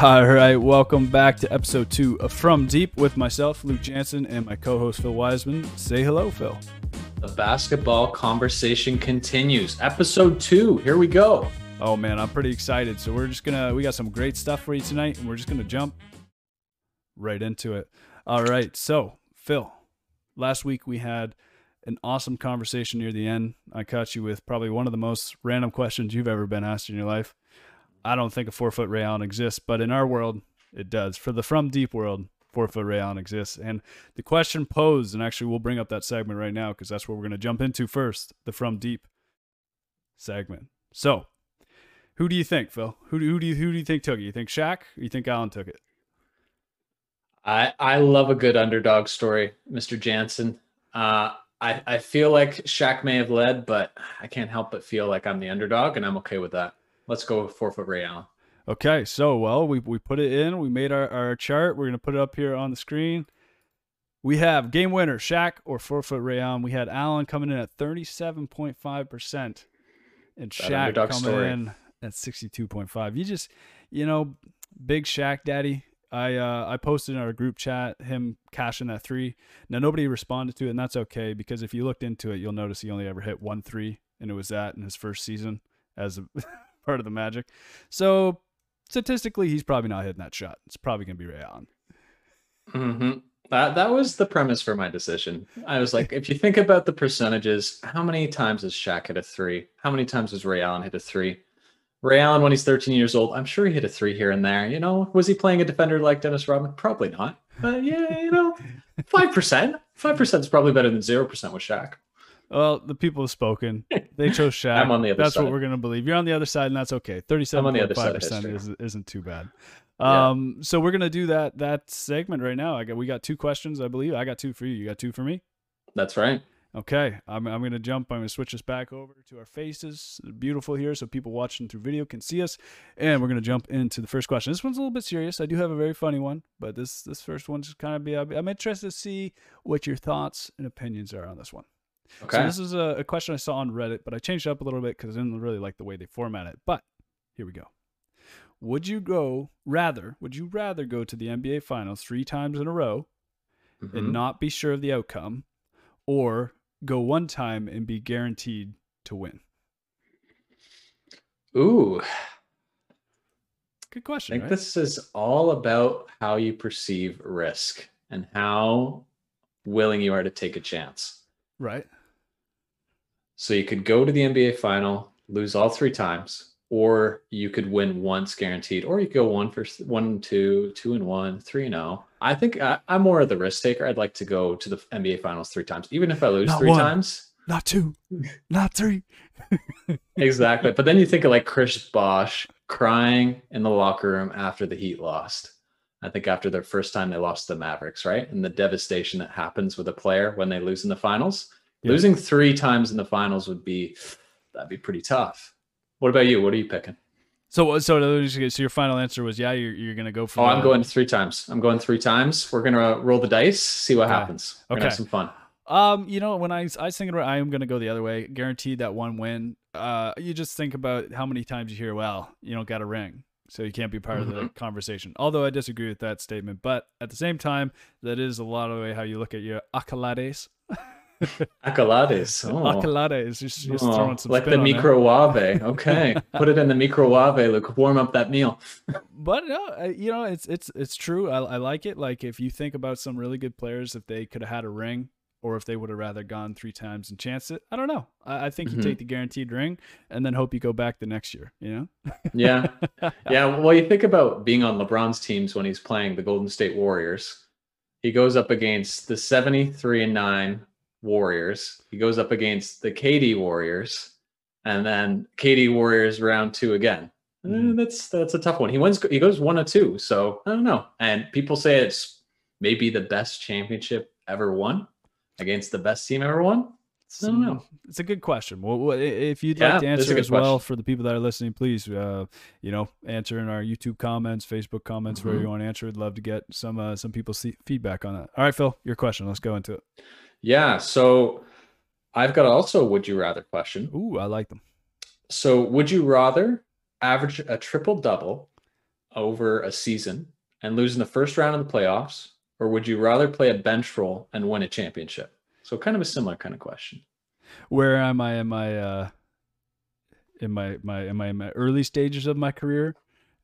All right, welcome back to episode two of From Deep with myself, Luke Jansen, and my co-host Phil Wiseman. Say hello, Phil. The basketball conversation continues. Episode two. Here we go. Oh man, I'm pretty excited. So we're just gonna we got some great stuff for you tonight, and we're just gonna jump right into it. All right, so Phil, last week we had an awesome conversation near the end. I caught you with probably one of the most random questions you've ever been asked in your life. I don't think a four foot Ray Allen exists, but in our world, it does. For the From Deep world, four foot Ray Allen exists. And the question posed, and actually we'll bring up that segment right now because that's what we're going to jump into first the From Deep segment. So, who do you think, Phil? Who do, who do you who do you think took it? You think Shaq you think Allen took it? I I love a good underdog story, Mr. Jansen. Uh, I I feel like Shaq may have led, but I can't help but feel like I'm the underdog, and I'm okay with that. Let's go with four foot Ray Allen. Okay, so well, we we put it in. We made our, our chart. We're gonna put it up here on the screen. We have game winner Shaq or four foot Ray Allen. We had Allen coming in at thirty seven point five percent, and Shaq coming story. in at sixty two point five. You just, you know, big Shaq daddy. I uh, I posted in our group chat him cashing that three. Now nobody responded to it, and that's okay because if you looked into it, you'll notice he only ever hit one three, and it was that in his first season as a part of the magic. So statistically, he's probably not hitting that shot. It's probably going to be Ray Allen. Mm-hmm. That that was the premise for my decision. I was like, if you think about the percentages, how many times has Shaq hit a three? How many times has Ray Allen hit a three? Ray Allen, when he's 13 years old, I'm sure he hit a three here and there. You know, was he playing a defender like Dennis Rodman? Probably not. But yeah, you know, five percent. Five percent is probably better than zero percent with Shaq. Well, the people have spoken. They chose Shaq. I'm on the other that's side. what we're going to believe. You're on the other side, and that's okay. Thirty-seven point five percent isn't too bad. Um, yeah. so we're going to do that that segment right now. I got we got two questions, I believe. I got two for you. You got two for me. That's right. Okay, I'm I'm going to jump. I'm going to switch us back over to our faces. Beautiful here, so people watching through video can see us. And we're going to jump into the first question. This one's a little bit serious. I do have a very funny one, but this this first one's kind of be. I'm interested to see what your thoughts and opinions are on this one. Okay. So this is a, a, question I saw on Reddit, but I changed it up a little bit because I didn't really like the way they format it. But here we go. Would you go rather? Would you rather go to the NBA Finals three times in a row mm-hmm. and not be sure of the outcome, or go one time and be guaranteed to win? Ooh. Good question. I think right? this is all about how you perceive risk and how willing you are to take a chance. Right. So you could go to the NBA final, lose all three times, or you could win once guaranteed, or you could go one for one, two, two and one, three and zero. Oh. I think I, am more of the risk taker. I'd like to go to the NBA finals three times, even if I lose not three one, times. Not two, not three. exactly. But then you think of like Chris Bosh crying in the locker room after the Heat lost. I think after their first time they lost the Mavericks, right? And the devastation that happens with a player when they lose in the finals. Yeah. Losing three times in the finals would be that'd be pretty tough. What about you? What are you picking? So, so, so your final answer was yeah, you're, you're gonna go for. Oh. I'm going three times. I'm going three times. We're gonna roll the dice, see what happens. We're okay. have some fun. Um, you know, when I, I thinking about, I am gonna go the other way, guaranteed that one win. Uh, you just think about how many times you hear, well, you don't got a ring, so you can't be part mm-hmm. of the mm-hmm. conversation. Although I disagree with that statement, but at the same time, that is a lot of the way how you look at your accolades. Accolades. Oh. Accolades. Just, just oh, throwing some like the microwave. Okay, put it in the microwave. Look, warm up that meal. but no, you know, it's it's it's true. I, I like it. Like if you think about some really good players, if they could have had a ring, or if they would have rather gone three times and chance it. I don't know. I, I think you mm-hmm. take the guaranteed ring and then hope you go back the next year. You know? yeah, yeah. Well, you think about being on LeBron's teams when he's playing the Golden State Warriors. He goes up against the seventy-three and nine Warriors. He goes up against the KD Warriors, and then KD Warriors round two again. Mm. That's that's a tough one. He wins. He goes one or two. So I don't know. And people say it's maybe the best championship ever won against the best team ever won. I don't know. It's a good question. Well, if you'd yeah, like to answer as well for the people that are listening, please, uh, you know, answer in our YouTube comments, Facebook comments, mm-hmm. wherever you want to answer. I'd love to get some uh, some people's feedback on that. All right, Phil, your question. Let's go into it. Yeah. So I've got also would you rather question. Ooh, I like them. So would you rather average a triple double over a season and lose in the first round of the playoffs, or would you rather play a bench role and win a championship? So kind of a similar kind of question. Where am I in my uh in my my am I in my early stages of my career?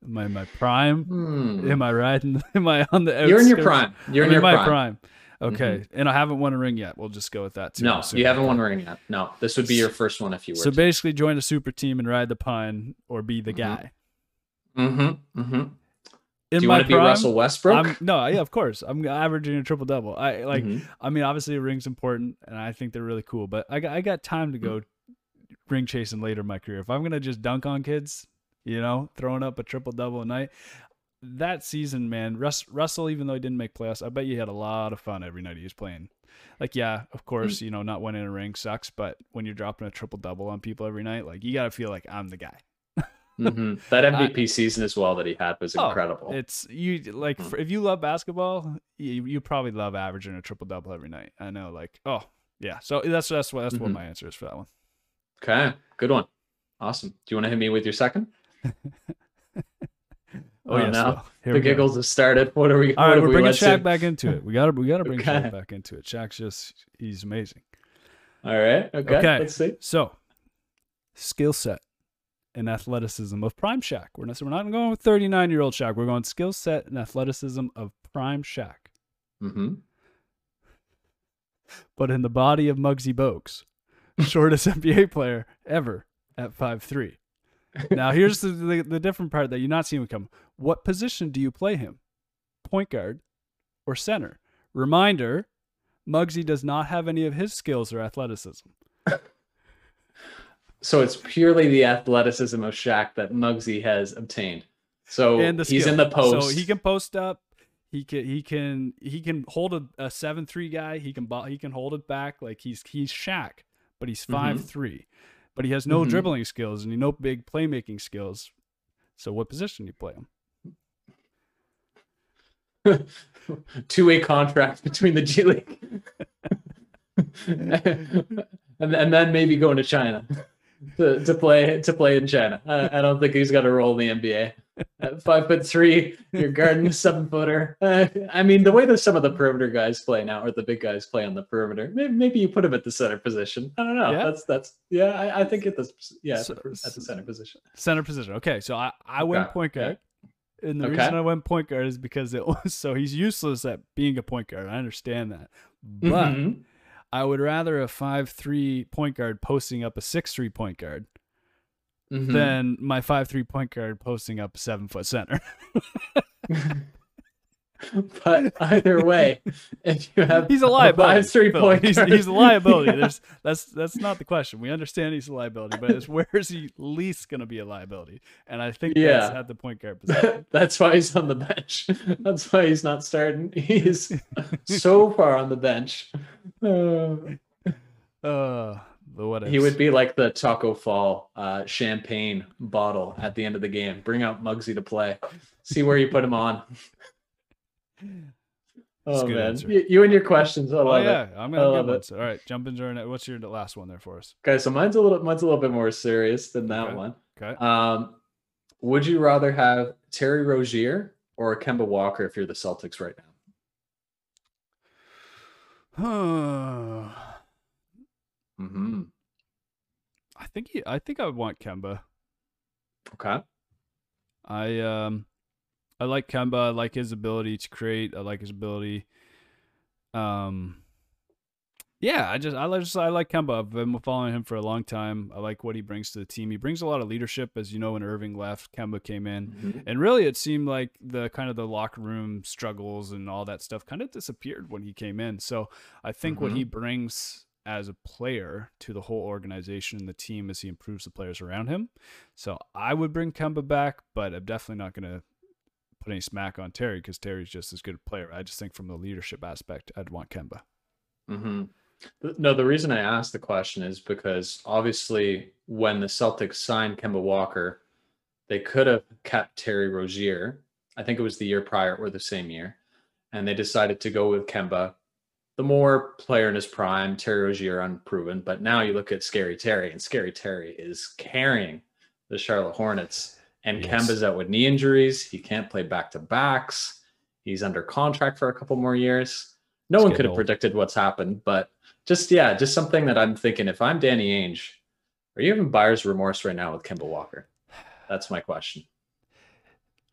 Am I in my prime? Hmm. Am I riding? Am I on the? You're in your prime. You're I'm in your prime. prime. Okay, and I haven't won a ring yet. We'll just go with that too. No, you haven't won a ring yet. No, this would be your first one if you were. So basically, join a super team and ride the pine, or be the Mhm. guy. mm-hmm, mm-hmm. In Do you want to be prime, Russell Westbrook? I'm, no, yeah, of course. I'm averaging a triple double. I like. Mhm. I mean, obviously, a ring's important, and I think they're really cool. But I got I got time to go ring chasing later in my career. If I'm gonna just dunk on kids, you know, throwing up a triple double a night. That season, man, Russ, Russell, even though he didn't make playoffs, I bet you had a lot of fun every night he was playing. Like, yeah, of course, you know, not winning a ring sucks, but when you're dropping a triple double on people every night, like, you got to feel like I'm the guy. Mhm. That MVP season as well that he had was Oh, incredible. It's you like Mm. for, if you love basketball, you, you probably love averaging a triple double every night. I know, like, oh yeah. So that's that's what that's what Mhm. my answer is for that one. okay, good one. Awesome. Do you want to hit me with your second? Oh, Oh, yes, no. Will. Here the we go. giggles have started. What are we? All what right, have we're we bringing led to? Shaq back into it. We got to we got to bring Okay. Shaq back into it. Shaq's just he's amazing. All right. Okay. Okay. Let's see. So, skill set and athleticism of prime Shaq. We're not so we're not going with 39 year old Shaq. We're going skill set and athleticism of prime Shaq. Mm-hmm. But in the body of Muggsy Bogues, shortest NBA player ever at 5'3". Now here's the, the the different part that you're not seeing come. What position do you play him? Point guard or center? Reminder, Muggsy does not have any of his skills or athleticism. So it's purely the athleticism of Shaq that Muggsy has obtained. So he's skill. in the post. So he can post up. He can he can he can hold a, a seven three guy. He can he can hold it back like he's he's Shaq, but he's Mhm. 5'3". But he has no Mhm. dribbling skills and he no big playmaking skills. So what position do you play him? two-way contract between the G League, and, and then maybe going to China to, to play to play in China. I, I don't think he's got a role in the NBA. At five foot three, you're guarding a seven footer. Uh, I mean, the way that some of the perimeter guys play now, or the big guys play on the perimeter, maybe, maybe you put him at the center position. I don't know. Yeah? That's that's yeah. I, I think at the yeah at, So- the, at the center position. Center position. Okay, so I I went Okay, point guard. okay. And the Okay. reason I went point guard is because it was so he's useless at being a point guard. I understand that. But Mhm. I would rather a five three point guard posting up a six three point guard Mhm. than my five three point guard posting up a seven foot center. but either way, if you have He's a liability. five three point, He's, he's a liability. There's that's that's not the question. We understand he's a liability, but it's where is he least going to be a liability? And I think that's Yeah. at the point guard position. That's why he's on the bench. That's why he's not starting. He's so far on the bench. Uh, Uh, the what he would be like the Tacko Fall uh, champagne bottle at the end of the game. Bring out Muggsy to play. See where you put him on. Oh man, you, you and your questions. I Oh love yeah, it. I'm gonna love get one. it. All right, jump into our. What's your last one there for us? Okay, so mine's a little mine's a little bit more serious than that Okay. one. Okay. Um, would you rather have Terry Rozier or Kemba Walker if you're the Celtics right now? Mm-hmm. I think he, I think I would want Kemba. Okay. I um I like Kemba. I like his ability to create. I like his ability. Um yeah, I just I like just I like Kemba. I've been following him for a long time. I like what he brings to the team. He brings a lot of leadership, as you know. When Irving left, Kemba came in, Mhm. and really it seemed like the kind of the locker room struggles and all that stuff kind of disappeared when he came in. So I think what he brings as a player to the whole organization and the team as he improves the players around him. So I would bring Kemba back, but I'm definitely not going to put any smack on Terry because Terry's just as good a player. I just think from the leadership aspect, I'd want Kemba. Mm-hmm. No, the reason I asked the question is because obviously when the Celtics signed Kemba Walker, they could have kept Terry Rozier. I think it was the year prior or the same year. And they decided to go with Kemba, the more player in his prime, Terry Rozier unproven. But now you look at Scary Terry, and Scary Terry is carrying the Charlotte Hornets And Yes. Kemba's out with knee injuries. He can't play back to backs. He's under contract for a couple more years. No It's one could have predicted what's happened, but just yeah, just something that I'm thinking. If I'm Danny Ainge, are you having buyer's remorse right now with Kemba Walker? That's my question.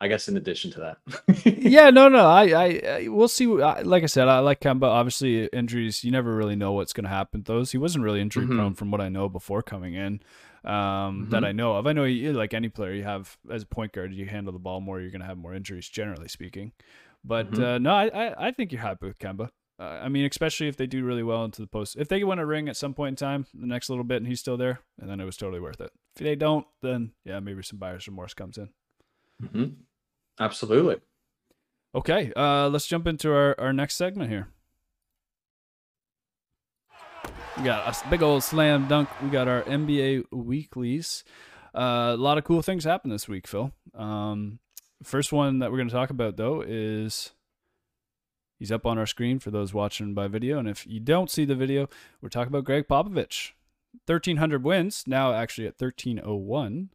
I guess in addition to that. yeah, no, no. I, I, I we'll see. I, like I said, I like Kemba. Obviously, injuries. You never really know what's going to happen. Those he wasn't really injury Mhm. prone from what I know before coming in. Um, that Mhm. I know of. I know you like any player you have as a point guard, you handle the ball more. You're going to have more injuries, generally speaking. But Mhm. uh, no, I, I, I think you're happy with Kemba. Uh, I mean, especially if they do really well into the post. If they win a ring at some point in time, the next little bit, and he's still there, and then it was totally worth it. If they don't, then yeah, maybe some buyer's remorse comes in. Absolutely. Okay, uh, let's jump into our, our next segment here. We got a big old slam dunk. We got our NBA weeklies. Uh, a lot of cool things happened this week, Phil. Um, first one that we're going to talk about, though, is he's up on our screen for those watching by video. And if you don't see the video, we're talking about Gregg Popovich. 1,300 wins, now actually at 1,301.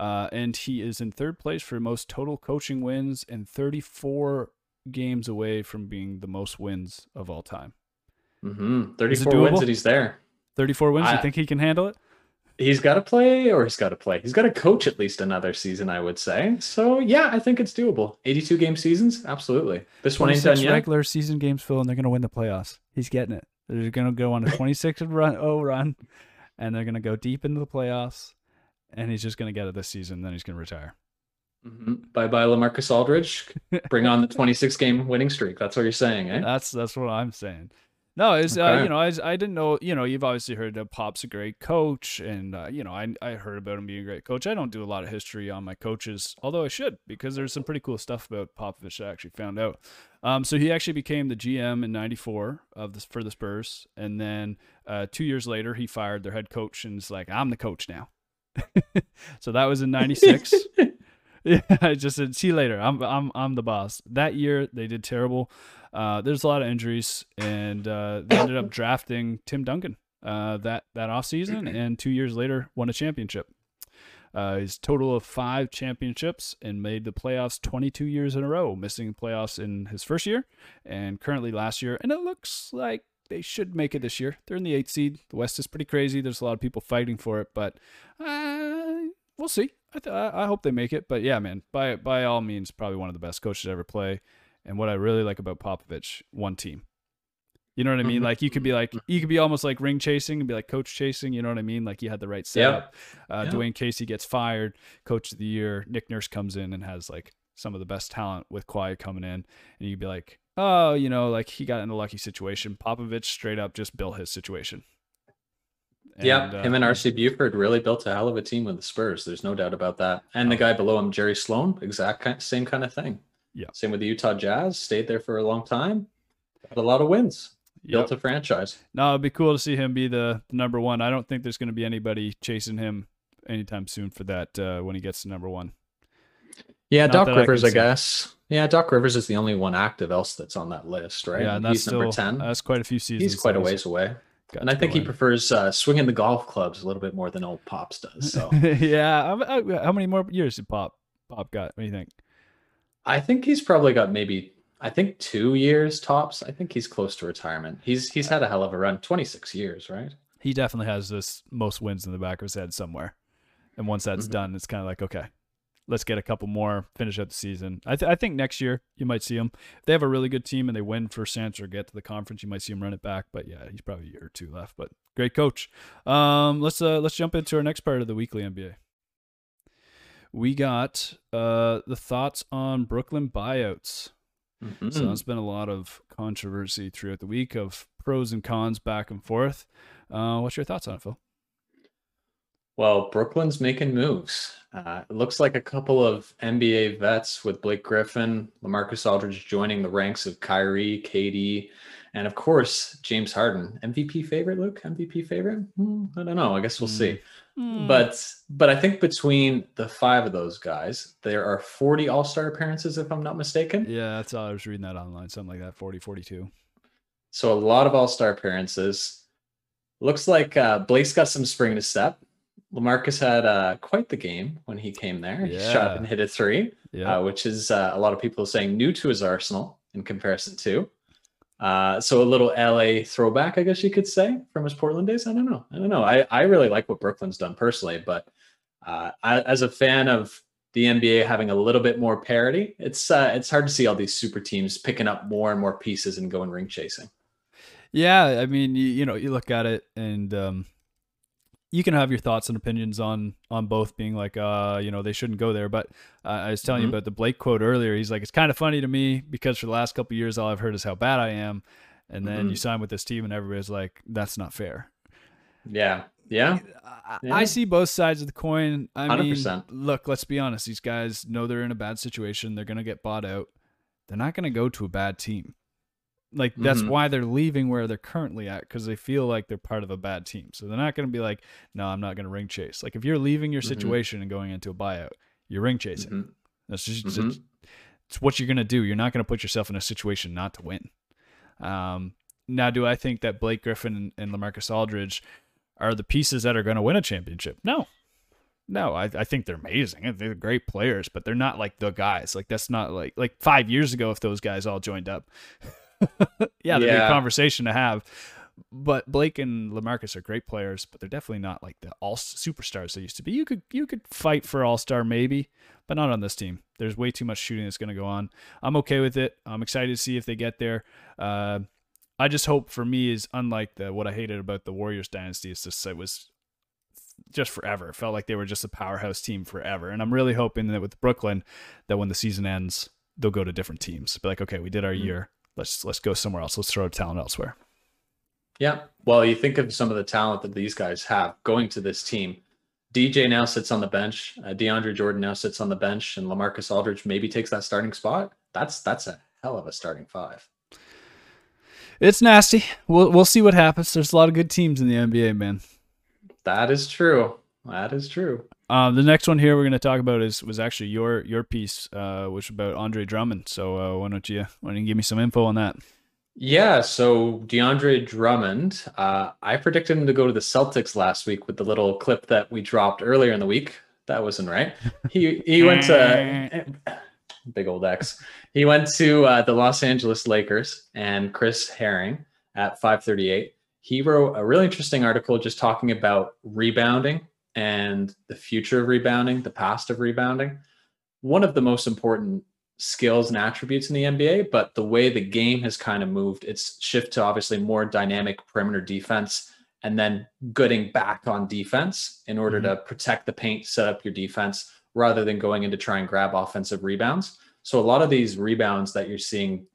Uh, and he is in third place for most total coaching wins and 34 games away from being the most wins of all time. hmm 34 wins and he's there. 34 wins. you think he can handle it? He's got to play, or he's got to play. He's got to coach at least another season, I would say. So yeah, I think it's doable. 82 game seasons, absolutely. This one ain't 26 done yet. regular season games, Phil, and they're going to win the playoffs. He's getting it. They're going to go on a 26 run, oh run, and they're going to go deep into the playoffs. And he's just going to get it this season. Then he's going to retire. Mhm. Bye bye, Lamarcus Aldridge. Bring on the 26 game winning streak. That's what you're saying, eh? That's that's what I'm saying. No, it's uh, you know I, I didn't know you know you've obviously heard that Pop's a great coach and uh, you know I I heard about him being a great coach. I don't do a lot of history on my coaches, although I should because there's some pretty cool stuff about Popovich that I actually found out. Um, so he actually became the GM in '94 of the for the Spurs, and then uh, two years later he fired their head coach and is like I'm the coach now. so that was in '96. Yeah, I just said, see you later. I'm I'm I'm the boss. That year they did terrible. Uh, there's a lot of injuries, and uh, they ended up drafting Tim Duncan uh, that that off season, and two years later won a championship. Uh, his total of five championships and made the playoffs 22 years in a row, missing playoffs in his first year and currently last year. And it looks like they should make it this year. They're in the eighth seed. The West is pretty crazy. There's a lot of people fighting for it, but uh, we'll see. I, th- I hope they make it. But yeah, man, by by all means, probably one of the best coaches to ever play. And what I really like about Popovich, one team. You know what I mean? Mhm. Like you could be like you could be almost like ring chasing and be like coach chasing. You know what I mean? Like you had the right setup. Uh, Yeah. Dwane Casey gets fired. Coach of the year. Nick Nurse comes in and has like some of the best talent with Kawhi coming in, and you'd be like, oh, you know, like he got in a lucky situation. Popovich straight up just built his situation. yeah, uh, him and RC Buford really built a hell of a team with the Spurs. There's no doubt about that. And the Oh. guy below him, Jerry Sloan, exact kind, same kind of thing. Yeah. Same with the Utah Jazz. Stayed there for a long time. Had a lot of wins. Yep. Built a franchise. No, it'd be cool to see him be the, the number one. I don't think there's going to be anybody chasing him anytime soon for that uh, when he gets to number one. Yeah, Not Doc that I Rivers, I, guess. Yeah, Doc Rivers is the only one active else that's on that list, right? Yeah, and that's He's still number 10. that's quite a few seasons. He's quite a ways away. got And I think he in. prefers uh, swinging the golf clubs a little bit more than old Pops does. So yeah. How, many more years did Pop Pop got? What do you think? I think he's probably got maybe I think two years tops. I think he's close to retirement. He's he's had a hell of a run. Twenty six years, right? He definitely has this most wins in the back of his head somewhere. And once that's Mhm. done, it's kind of like okay, let's get a couple more, finish out the season. I, th- I think next year you might see him. If they have a really good team and they win for Sans or get to the conference, you might see him run it back. But yeah, he's probably a year or two left. But great coach. Um, let's uh, let's jump into our next part of the weekly NBA. We got uh, the thoughts on Brooklyn buyouts. Mhm. So there's been a lot of controversy throughout the week of pros and cons back and forth. Uh, what's your thoughts on it, Phil? Well, Brooklyn's making moves. Uh, it looks like a couple of NBA vets with Blake Griffin, Lamarcus Aldridge joining the ranks of Kyrie, KD, and of course James Harden. MVP favorite, Luke? MVP favorite? Hmm, I don't know. I guess we'll Hmm. see. But but I think between the five of those guys, there are 40 All-Star appearances, if I'm not mistaken. yeah, that's all I was reading that online, something like that, 40, 42. So a lot of All Star appearances. Looks like uh, Blake's got some spring to step. Lamarcus had uh, quite the game when he came there. He shot Yeah. and hit a three, Yeah. uh, which is uh, a lot of people saying new to his arsenal in comparison to. Uh, so a little LA throwback, I guess you could say, from his Portland days. I don't know. I don't know. I, I really like what Brooklyn's done personally, but uh, I, as a fan of the NBA having a little bit more parity, it's uh, it's hard to see all these super teams picking up more and more pieces and going ring chasing. Yeah, I mean, you, you know, you look at it and um, you can have your thoughts and opinions on on both being like, uh, you know, they shouldn't go there. But uh, I was telling Mhm. you about the Blake quote earlier. He's like, it's kind of funny to me because for the last couple of years, all I've heard is how bad I am, and then you Mhm. sign with this team, and everybody's like, that's not fair. Yeah, yeah, I, Yeah. I see both sides of the coin. I mean, 100%. look, let's be honest. These guys know they're in a bad situation. They're gonna get bought out. They're not gonna go to a bad team. Like that's Mhm. why they're leaving where they're currently at because they feel like they're part of a bad team. So they're not gonna be like, no, I'm not gonna ring chase. Like if you're leaving your Mhm. situation and going into a buyout, you're ring chasing. Mhm. That's just it's, it's what you're gonna do. You're not gonna put yourself in a situation not to win. Um, now, do I think that Blake Griffin and, and Lamarcus Aldridge are the pieces that are going to win a championship? No, no. I, I think they're amazing. They're great players, but they're not like the guys. Like that's not like like five years ago if those guys all joined up. yeah, there'd be a Yeah. conversation to have. But Blake and Lamarcus are great players, but they're definitely not like the all superstars they used to be. You could you could fight for all star maybe, but not on this team. There's way too much shooting that's going to go on. I'm okay with it. I'm excited to see if they get there. Uh, I just hope for me is unlike the what I hated about the Warriors dynasty. It's just it was just forever. It felt like they were just a powerhouse team forever. And I'm really hoping that with Brooklyn, that when the season ends, they'll go to different teams. Be like, okay, we did our Mhm. year. Let's let's go somewhere else. Let's throw talent elsewhere. Yeah. Well, you think of some of the talent that these guys have going to this team. DJ now sits on the bench. Uh, DeAndre Jordan now sits on the bench, and Lamarcus Aldridge maybe takes that starting spot. That's that's a hell of a starting five. It's nasty. We'll we'll see what happens. There's a lot of good teams in the NBA, man. That is true. That is true. Um, the next one here we're going to talk about is was actually your your piece, uh, which about Andre Drummond. So uh, why don't you why don't you give me some info on that? Yeah. So DeAndre Drummond, uh, I predicted him to go to the Celtics last week with the little clip that we dropped earlier in the week. That wasn't right. He he went to big old X. He went to uh, the Los Angeles Lakers and Chris Herring at 538. He wrote a really interesting article just talking about rebounding and the future of rebounding, the past of rebounding. One of the most important skills and attributes in the NBA, but the way the game has kind of moved, it's shift to obviously more dynamic perimeter defense and then getting back on defense in order to protect the paint, set up your defense rather than going in to try and grab offensive rebounds. So a lot of these rebounds that you're seeing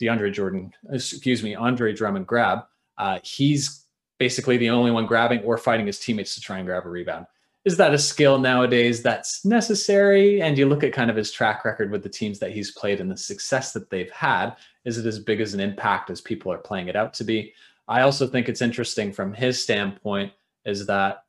DeAndre Jordan, excuse me, Andre Drummond grab, uh, he's basically the only one grabbing or fighting his teammates to try and grab a rebound. Is that a skill nowadays that's necessary? And you look at kind of his track record with the teams that he's played and the success that they've had. Is it as big as an impact as people are playing it out to be? I also think it's interesting from his standpoint is that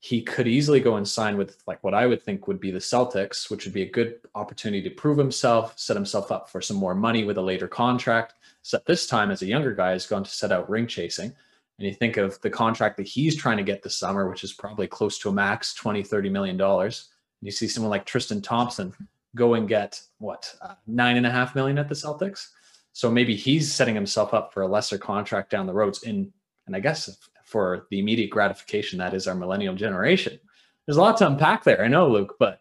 he could easily go and sign with like what I would think would be the Celtics, which would be a good opportunity to prove himself, set himself up for some more money with a later contract. So this time, as a younger guy, has gone to set out ring chasing. And you think of the contract that he's trying to get this summer, which is probably close to a max 20, 30 million dollars. And you see someone like Tristan Thompson go and get what uh, nine and a half million at the Celtics. So maybe he's setting himself up for a lesser contract down the roads in, and I guess for the immediate gratification that is our millennial generation. There's a lot to unpack there. I know, Luke, but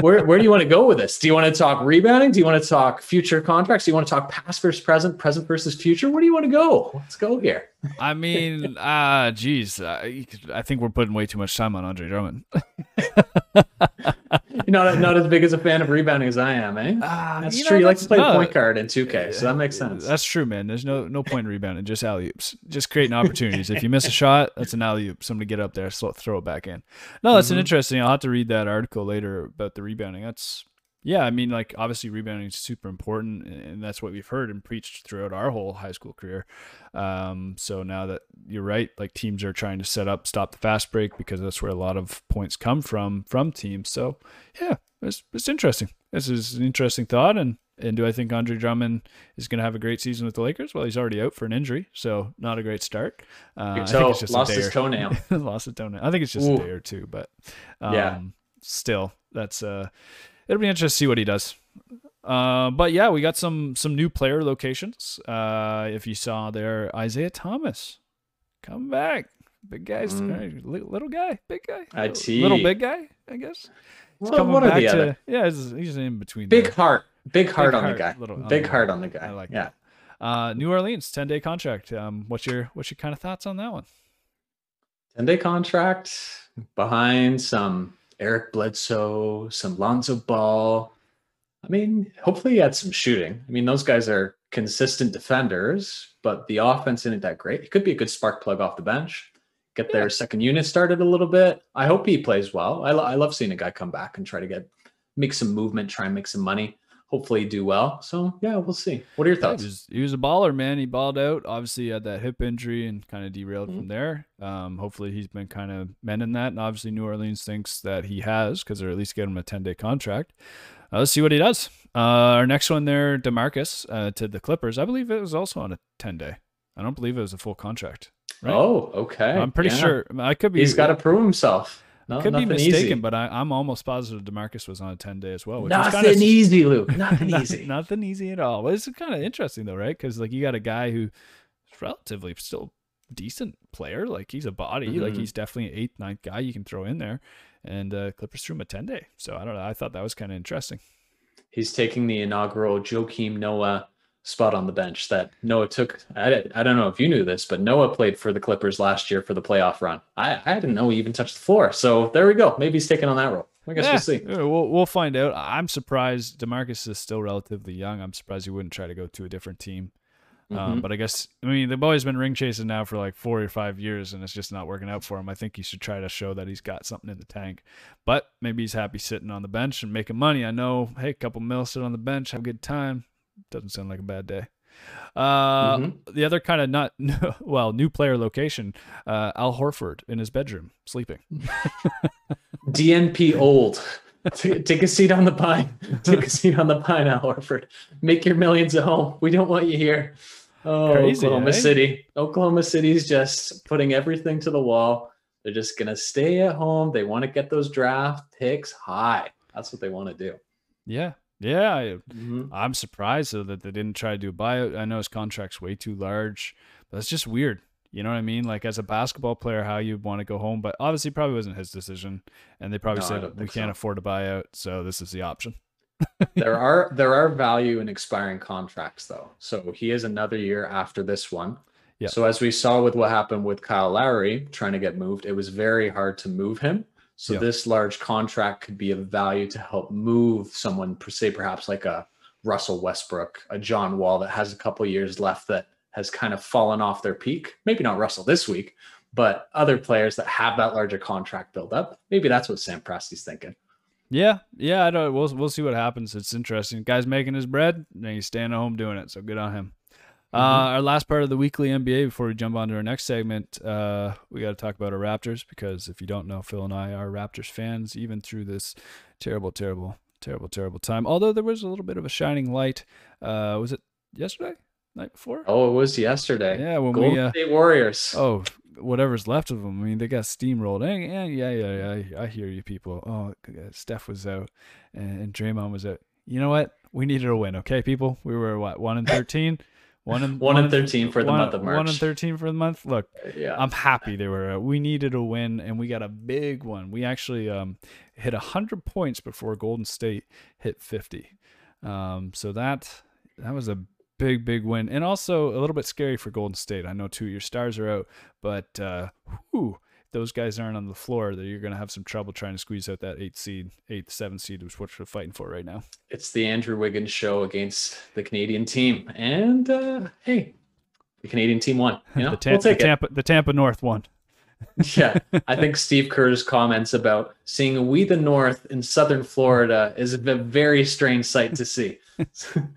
where, where do you want to go with this? Do you want to talk rebounding? Do you want to talk future contracts? Do you want to talk past versus present, present versus future? Where do you want to go? Let's go here. I mean, ah, uh, geez, I, I think we're putting way too much time on Andre Drummond. You're not not as big as a fan of rebounding as I am, eh? Uh, That's you true. know, you like to play point guard in 2K, so that makes sense. That's true, man. There's no no point in rebounding, just alley oops, just creating opportunities. if you miss a shot, that's an alley oop. Somebody get up there, throw it back in. No, that's an Mhm. interesting. I'll have to read that article later about the rebounding. That's yeah. I mean, like obviously rebounding is super important, and that's what we've heard and preached throughout our whole high school career. Um, so now that you're right, like teams are trying to set up, stop the fast break because that's where a lot of points come from from teams. So yeah, it's it's interesting. This is an interesting thought, and And do I think Andre Drummond is going to have a great season with the Lakers? Well, he's already out for an injury, so not a great start. Uh, I think it's just lost his toenail. lost a toenail. I think it's just Ooh. a day or two, but um, yeah, still, that's uh, it'll be interesting to see what he does. Uh, but yeah, we got some some new player locations. Uh, if you saw there, Isaiah Thomas, come back, big guy, mm. little guy, big guy, I see, little big guy, I guess. Well, coming back to other? yeah, he's, he's, in between. Big there. heart, big heart big on heart, the guy, little, big heart on the guy. I like yeah. That. Uh, New Orleans, ten day contract. Um, what's your what's your kind of thoughts on that one? Ten day contract behind some Eric Bledsoe, some Lonzo Ball I mean, hopefully he had some shooting. I mean, those guys are consistent defenders, but the offense isn't that great. It could be a good spark plug off the bench, get yeah. their second unit started a little bit. I hope he plays well. I, lo- I love seeing a guy come back and try to get make some movement, try and make some money. Hopefully, do well. So yeah, we'll see. What are your thoughts? Yeah, he, was, he, was, a baller, man. He balled out. Obviously, he had that hip injury and kind of derailed mm-hmm. from there. Um, hopefully, he's been kind of mending that. And obviously, New Orleans thinks that he has because they're at least getting him a ten day contract. Uh, let's see what he does. Uh, our next one there, Demarcus uh, to the Clippers. I believe it was also on a 10 day. I don't believe it was a full contract. Right? Oh, okay. I'm pretty yeah. sure. I could be. He's got to prove himself. No, could be mistaken, easy. but I, am almost positive Demarcus was on a 10 day as well. nothing kinda, easy, Luke. Nothing easy. nothing easy at all. Well, it's kind of interesting though, right? Because like you got a guy who's relatively still decent player. Like he's a body. Mm-hmm. Like he's definitely an eighth, ninth guy you can throw in there. And uh, Clippers threw him a 10 day. So I don't know. I thought that was kind of interesting he's taking the inaugural Joakim Noah spot on the bench that Noah took. I, I don't know if you knew this, but Noah played for the Clippers last year for the playoff run. I, I didn't know he even touched the floor. So there we go. Maybe he's taking on that role. I guess yeah, we'll see. We'll, we'll find out. I'm surprised Demarcus is still relatively young. I'm surprised he wouldn't try to go to a different team. Um, mm-hmm. Um, but I guess I mean they've always been ring chasing now for like four or five years, and it's just not working out for him. I think he should try to show that he's got something in the tank. But maybe he's happy sitting on the bench and making money. I know, hey, a couple mil sit on the bench, have a good time. Doesn't sound like a bad day. Uh, mm-hmm. The other kind of not well new player location, uh, Al Horford in his bedroom sleeping. DNP old. take, a seat on the pine. Take a seat on the pine, Al Horford. Make your millions at home. We don't want you here. Oh, Crazy, Oklahoma eh? City. Oklahoma City's just putting everything to the wall. They're just gonna stay at home. They want to get those draft picks high. That's what they want to do. Yeah, yeah. I, mm-hmm. I'm surprised though that they didn't try to do a buyout. I know his contract's way too large, but it's just weird. You know what I mean? Like as a basketball player, how you want to go home, but obviously probably wasn't his decision, and they probably no, said we can't so. afford to buy out, so this is the option. there are there are value in expiring contracts though, so he is another year after this one. Yeah. So as we saw with what happened with Kyle Lowry trying to get moved, it was very hard to move him. So yeah. this large contract could be of value to help move someone, per se, perhaps like a Russell Westbrook, a John Wall that has a couple years left that has kind of fallen off their peak. Maybe not Russell this week, but other players that have that larger contract build up. Maybe that's what Sam Presti's thinking. Yeah, yeah, I don't. We'll we'll see what happens. It's interesting. Guy's making his bread, and he's staying at home doing it. So good on him. Mm-hmm. Uh, our last part of the weekly NBA before we jump on to our next segment, uh, we got to talk about our Raptors because if you don't know, Phil and I are Raptors fans, even through this terrible, terrible, terrible, terrible time. Although there was a little bit of a shining light. Uh, was it yesterday? night before? Oh, it was yesterday. Yeah, when Golden we uh, State Warriors. Oh, whatever's left of them. I mean, they got steamrolled. Yeah, yeah, yeah, yeah. I hear you, people. Oh, Steph was out, and, and Draymond was out. You know what? We needed a win, okay, people. We were what one and thirteen. One and one, and thirteen for the one, month of March. One and thirteen for the month. Look, yeah, I'm happy they were. we needed a win, and we got a big one. We actually um, hit hundred points before Golden State hit fifty. Um, so that that was a big, big win, and also a little bit scary for Golden State. I know two of your stars are out, but uh, whew, those guys aren't on the floor, that you're going to have some trouble trying to squeeze out that eight seed, eight, seven seed, which what we're fighting for right now. It's the Andrew Wiggins show against the Canadian team, and uh, hey, the Canadian team won. You know, the, Tam- we'll the Tampa, the Tampa North won. yeah, I think Steve Kerr's comments about seeing we the North in Southern Florida is a very strange sight to see.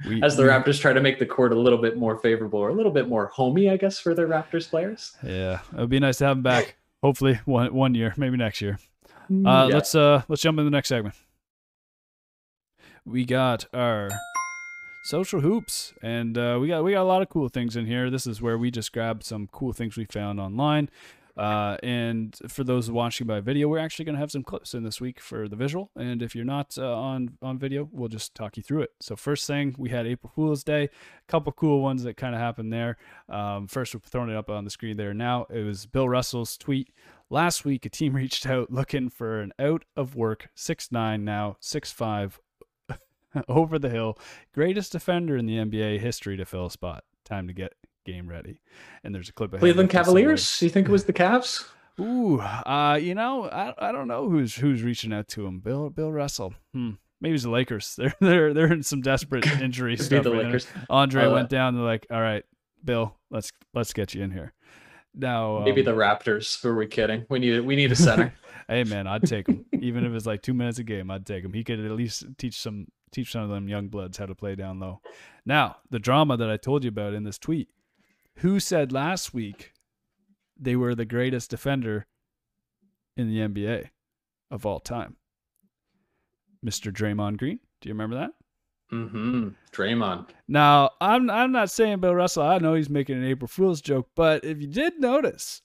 we, As the Raptors try to make the court a little bit more favorable or a little bit more homey, I guess, for their Raptors players. Yeah, it would be nice to have them back. Hopefully, one one year, maybe next year. Mm, uh, yeah. Let's uh let's jump in the next segment. We got our social hoops, and uh, we got we got a lot of cool things in here. This is where we just grabbed some cool things we found online. Uh, and for those watching by video, we're actually going to have some clips in this week for the visual. And if you're not uh, on on video, we'll just talk you through it. So first thing, we had April Fool's Day. A couple cool ones that kind of happened there. Um, first, we're throwing it up on the screen there now. It was Bill Russell's tweet. Last week, a team reached out looking for an out of work six nine now six five over the hill, greatest defender in the NBA history to fill a spot. Time to get game ready. And there's a clip of Cleveland Cavaliers. You think it was the Cavs? Ooh, uh, you know, I, I don't know who's who's reaching out to him. Bill Bill Russell. Hmm. Maybe it's the Lakers. They're they're they're in some desperate injury stuff. the right Lakers. Andre Uh, went down. They're like, all right, Bill, let's let's get you in here. Now, Maybe um, the Raptors. Who are we kidding? We need we need a center. hey man, I'd take him. Even if it's like two minutes a game, I'd take him. He could at least teach some teach some of them young bloods how to play down low. Now, the drama that I told you about in this tweet. Who said last week they were the greatest defender in the NBA of all time? Mr. Draymond Green. Do you remember that? mm-hmm. Draymond. Now, I'm I'm not saying Bill Russell. I know he's making an April Fool's joke, but if you did notice,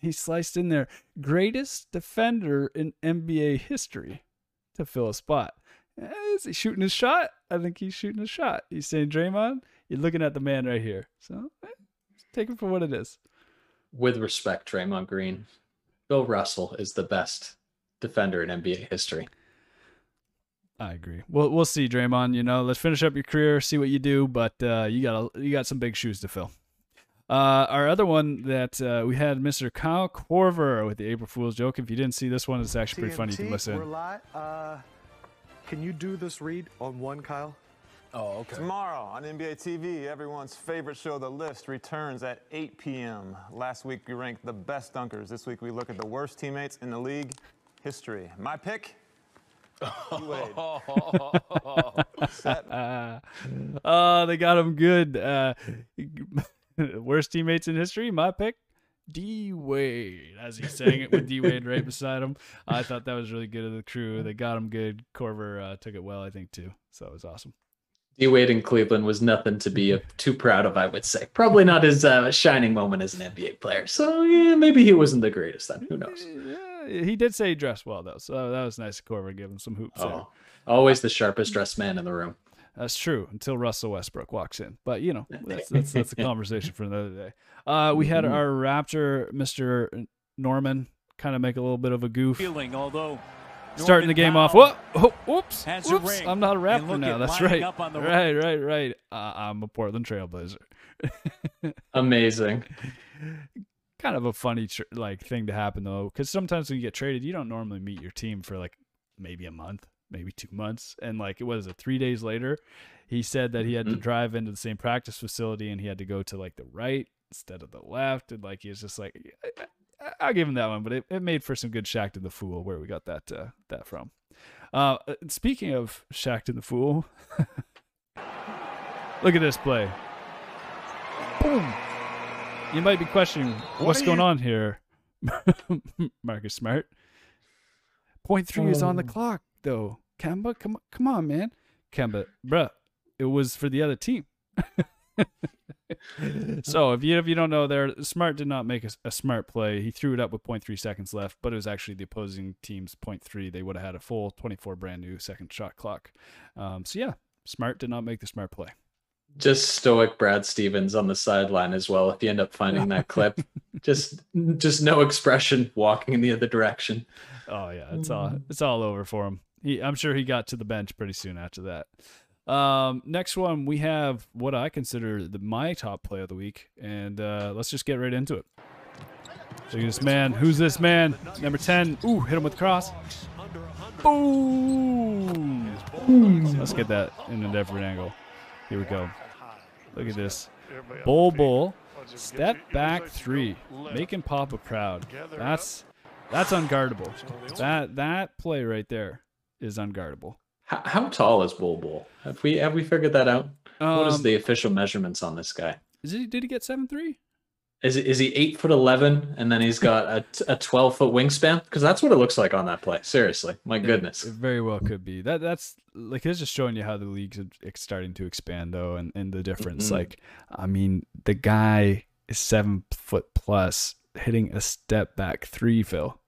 he sliced in there greatest defender in NBA history to fill a spot. Eh, Is he shooting his shot? I think he's shooting a shot. He's saying Draymond. You're looking at the man right here. So eh, take it for what it is. With respect, Draymond Green. Bill Russell is the best defender in NBA history. I agree. We'll we'll see, Draymond. You know, let's finish up your career, see what you do, but uh, you got a, you got some big shoes to fill. Uh, our other one that uh, we had Mr. Kyle Korver with the April Fool's joke. If you didn't see this one, it's actually pretty funny. You can listen. We're live. Uh, can you do this read on one, Kyle? Oh, okay. Tomorrow on NBA TV, everyone's favorite show, The List, returns at 8 p.m. Last week we ranked the best dunkers. This week we look at the worst teammates in the league history. My pick, D-Wade. Set. Uh, oh, they got him good. Uh, worst teammates in history. My pick, D Wade. As he's saying it with D Wade right beside him. I thought that was really good of the crew. They got him good. Korver uh, took it well, I think, too. So it was awesome. D Wade in Cleveland was nothing to be uh, too proud of, I would say. Probably not his uh, shining moment as an NBA player. So yeah, maybe he wasn't the greatest then. Who knows? Yeah, he did say he dressed well though, so that was nice of Korver to give him some hoops. there. Oh, always the sharpest dressed man in the room. That's true until Russell Westbrook walks in. But you know, that's that's, that's a conversation for another day. Uh, we had our Raptor, Mister Norman, kind of make a little bit of a goof, feeling, although starting the game off. Powell Whoa, oh, whoops, has whoops! I'm not a And Raptor now. That's right. up on the- right, right, right. Uh, I'm a Portland Trailblazer. Amazing. kind of a funny tr- like thing to happen though, because sometimes when you get traded, you don't normally meet your team for like maybe a month, maybe two months, and like it was it three days later, he said that he had to Mhm. drive into the same practice facility and he had to go to like the right instead of the left, and like he was just like, I- I- I'll give him that one, but it, it made for some good Shaqtin' a Fool where we got that uh, that from. Uh, speaking of Shaqtin' a Fool, look at this play. Boom. You might be questioning what's going you- on here, Marcus Smart. Point three is on the clock, though. Kemba, come on, come on, man. Kemba, bruh, it was for the other team. so if you if you don't know, there Smart did not make a, a smart play. He threw it up with 0.3 seconds left, but it was actually the opposing team's 0.3. They would have had a full 24 brand new second shot clock. Um, so yeah, Smart did not make the smart play. Just stoic Brad Stevens on the sideline as well. If you end up finding that clip, just just no expression, walking in the other direction. Oh yeah, it's all it's all over for him. He, I'm sure he got to the bench pretty soon after that. Um, next one we have what I consider the my top play of the week, and uh, let's just get right into it. At this man. Who's this man? Number ten. Ooh, hit him with cross. Boom. Let's get that in a different angle. Here we go. Look at this. Bol Bol. Step back three. Making Papa proud. That's that's unguardable. That that play right there is unguardable. How, how tall is Bol Bol? Have we have we figured that out? what is Um, the official measurements on this guy? Is he, did he get seven three? Is is he eight foot eleven, and then he's got a, a twelve foot wingspan? Because that's what it looks like on that play. Seriously, my goodness. It very well could be. That that's like it's just showing you how the league's starting to expand though, and and the difference. Mm-hmm. Like, I mean, the guy is seven foot plus, hitting a step back three, Phil.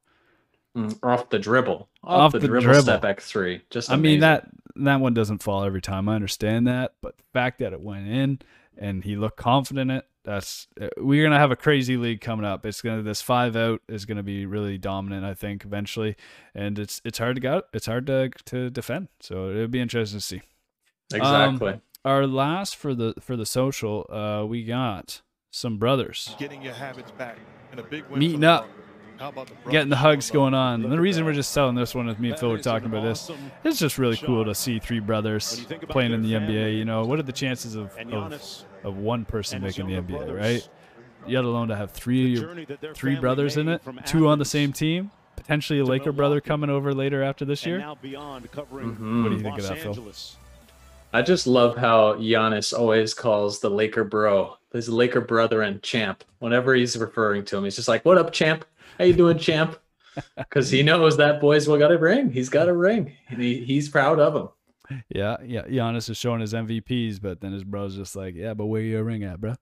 Mm, off the dribble, off, Off the, the dribble, dribble. step back three. Just I mean that that one doesn't fall every time. I understand that, but the fact that it went in and he looked confident in it, that's uh, we're gonna have a crazy league coming up. It's gonna this five out is gonna be really dominant, I think, eventually, and it's it's hard to get it's hard to to defend. So it'll be interesting to see. exactly. Our last for the for the social, uh, we got some brothers getting your habits back and a big win Meeting up. Broncos. How about the getting the hugs going on. And the reason we're just selling this one with me and Phil were talking about this, it's just really cool to see three brothers playing in the NBA. You know, what are the chances of of, of one person making the NBA, right? Yet alone to have three three brothers in it, two on the same team, potentially a Laker brother coming over later after this year. Now beyond covering Mhm. What do you think of that, Phil? I just love how Giannis always calls the Laker bro, his Laker brother and champ. Whenever he's referring to him, he's just like, "What up, champ? How you doing, champ?" Because he knows that boy's well got a ring. He's got a ring. And he, he's proud of him. Yeah, yeah. Giannis is showing his MVPs, but then his bro's just like, yeah, but where your ring at, bro?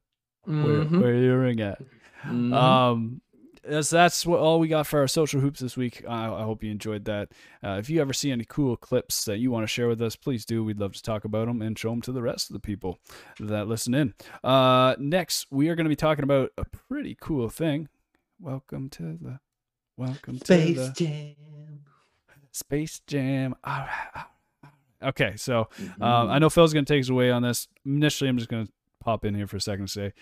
Where, Mhm. where your ring at? Mhm. Um, that's that's what all we got for our social hoops this week. I, I hope you enjoyed that. Uh, if you ever see any cool clips that you want to share with us, please do. We'd love to talk about them and show them to the rest of the people that listen in. Uh, next, we are going to be talking about a pretty cool thing. Welcome to the welcome to the Space Jam. Space Jam. All right, all right. Okay, so Mm-hmm. um, I know Phil's going to take us away on this. Initially, I'm just going to pop in here for a second and say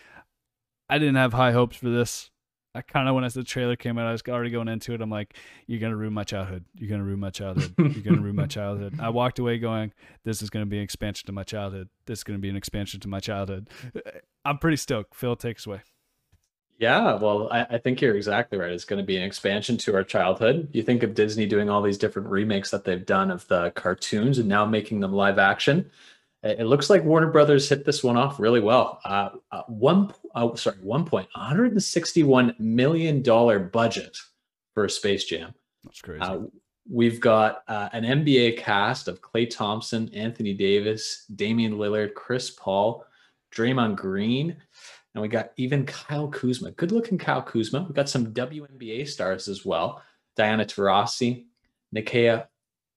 I didn't have high hopes for this. I kind of, when the trailer came out, I was already going into it. I'm like, you're going to ruin my childhood. You're going to ruin my childhood. You're going to ruin my childhood. I walked away going, this is going to be an expansion to my childhood. This is going to be an expansion to my childhood. I'm pretty stoked. Phil, take us away. Yeah, well, I, I think you're exactly right. It's going to be an expansion to our childhood. You think of Disney doing all these different remakes that they've done of the cartoons and now making them live action. It it looks like Warner Brothers hit this one off really well. Uh, uh, one, oh, sorry, one point, 161 million dollar budget for a Space Jam. That's crazy. Uh, we've got uh, an NBA cast of Klay Thompson, Anthony Davis, Damian Lillard, Chris Paul, Draymond Green, and we got even Kyle Kuzma. Good looking Kyle Kuzma. We got some WNBA stars as well. Diana Taurasi, Nikea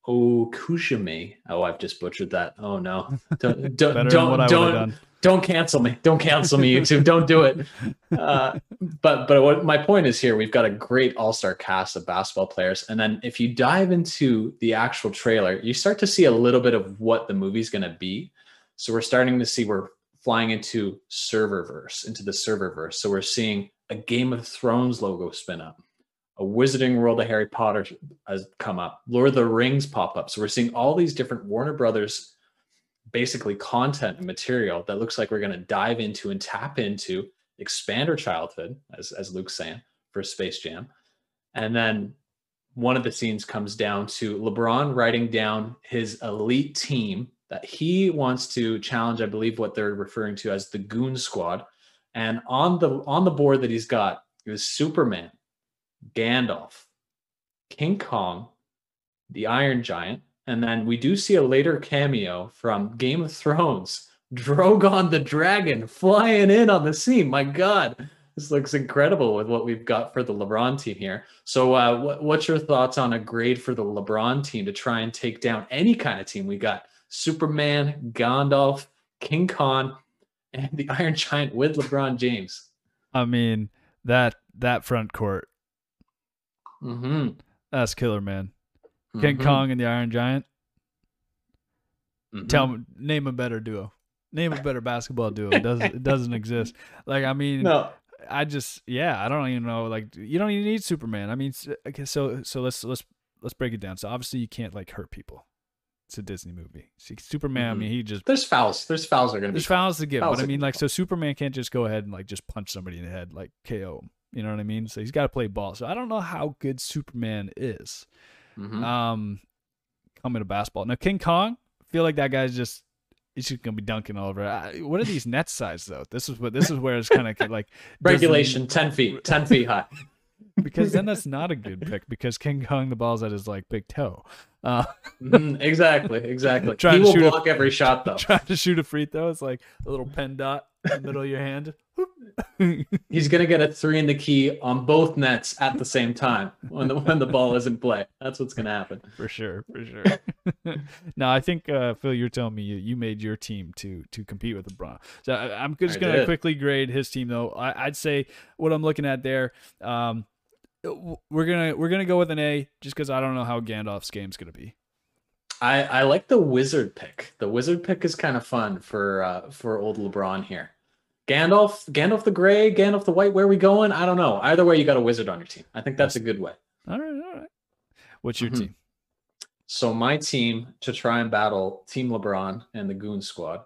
Okushime. Oh, I've just butchered that. Oh no! Don't don't don't what I would have don't, don't cancel me. Don't cancel me, YouTube. Don't do it. Uh, but but what my point is here, we've got a great all-star cast of basketball players, and then if you dive into the actual trailer, you start to see a little bit of what the movie's going to be. So we're starting to see we're flying into serververse, into the serververse. So we're seeing a Game of Thrones logo spin up, a Wizarding World of Harry Potter has come up, Lord of the Rings pop up. So we're seeing all these different Warner Brothers basically content and material that looks like we're going to dive into and tap into, expand our childhood, as, as Luke's saying, for Space Jam. And then one of the scenes comes down to LeBron writing down his elite team he wants to challenge, I believe what they're referring to as the Goon Squad. And on the on the board that he's got is Superman, Gandalf, King Kong, the Iron Giant, and then we do see a later cameo from Game of Thrones, Drogon the Dragon flying in on the scene. My God, this looks incredible with what we've got for the LeBron team here. So, uh, what, what's your thoughts on a grade for the LeBron team to try and take down any kind of team? We got Superman, Gandalf, King Kong, and the Iron Giant with LeBron James. I mean, that that front court, Mm-hmm. that's killer, man. King Kong and the Iron Giant. Mm-hmm. Tell me, name a better duo. Name a better basketball duo. It doesn't it doesn't exist. Like I mean, No. I just yeah, I don't even know. Like you don't even need Superman. I mean, okay, so so let's let's let's break it down. So obviously you can't like hurt people. It's a Disney movie. See, Superman. I mean, he just There's fouls. There's fouls are going to be. there's fouls to give, fouls but I mean, like, so Superman can't just go ahead and like just punch somebody in the head, like KO. You know what I mean? So he's got to play ball. So I don't know how good Superman is. Mhm. Um, coming to basketball now, King Kong. I feel like that guy's just He's just gonna be dunking all over. I- What are these net size though? This is what this is where it's kind of like Regulation 10 feet, 10 feet high. because then that's not a good pick because King Kong the ball's at his like big toe. Uh, Mhm, exactly, exactly. Trying he to will shoot a- block every shot though. trying to shoot a free throw, it's like a little pen dot in the middle of your hand. He's gonna get a three in the key on both nets at the same time when the when the ball is in play. That's what's gonna happen. for sure, for sure. now I think uh, Phil, you're telling me you, you made your team to to compete with LeBron. So I, I'm just I gonna did. quickly grade his team though. I, I'd say what I'm looking at there. Um, we're gonna we're gonna go with an A just because I don't know how Gandalf's game's gonna be. I I like the wizard pick. The wizard pick is kind of fun for uh, for old LeBron here. Gandalf, Gandalf the Gray, Gandalf the White. Where are we going? I don't know. Either way, you got a wizard on your team. I think that's a good way. All right, all right. What's your Mhm. team? So my team to try and battle Team LeBron and the Goon Squad.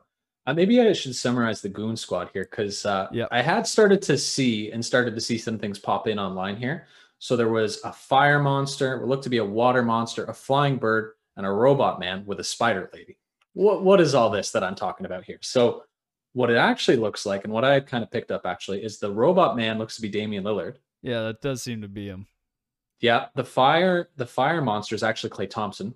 Uh, maybe I should summarize the Goon Squad here because uh, Yep. I had started to see and started to see some things pop in online here. So there was a fire monster, what looked to be a water monster, a flying bird, and a robot man with a spider lady. What what is all this that I'm talking about here? So what it actually looks like, and what I kind of picked up actually, is the robot man looks to be Damian Lillard. Yeah, that does seem to be him. Yeah, the fire the fire monster is actually Klay Thompson,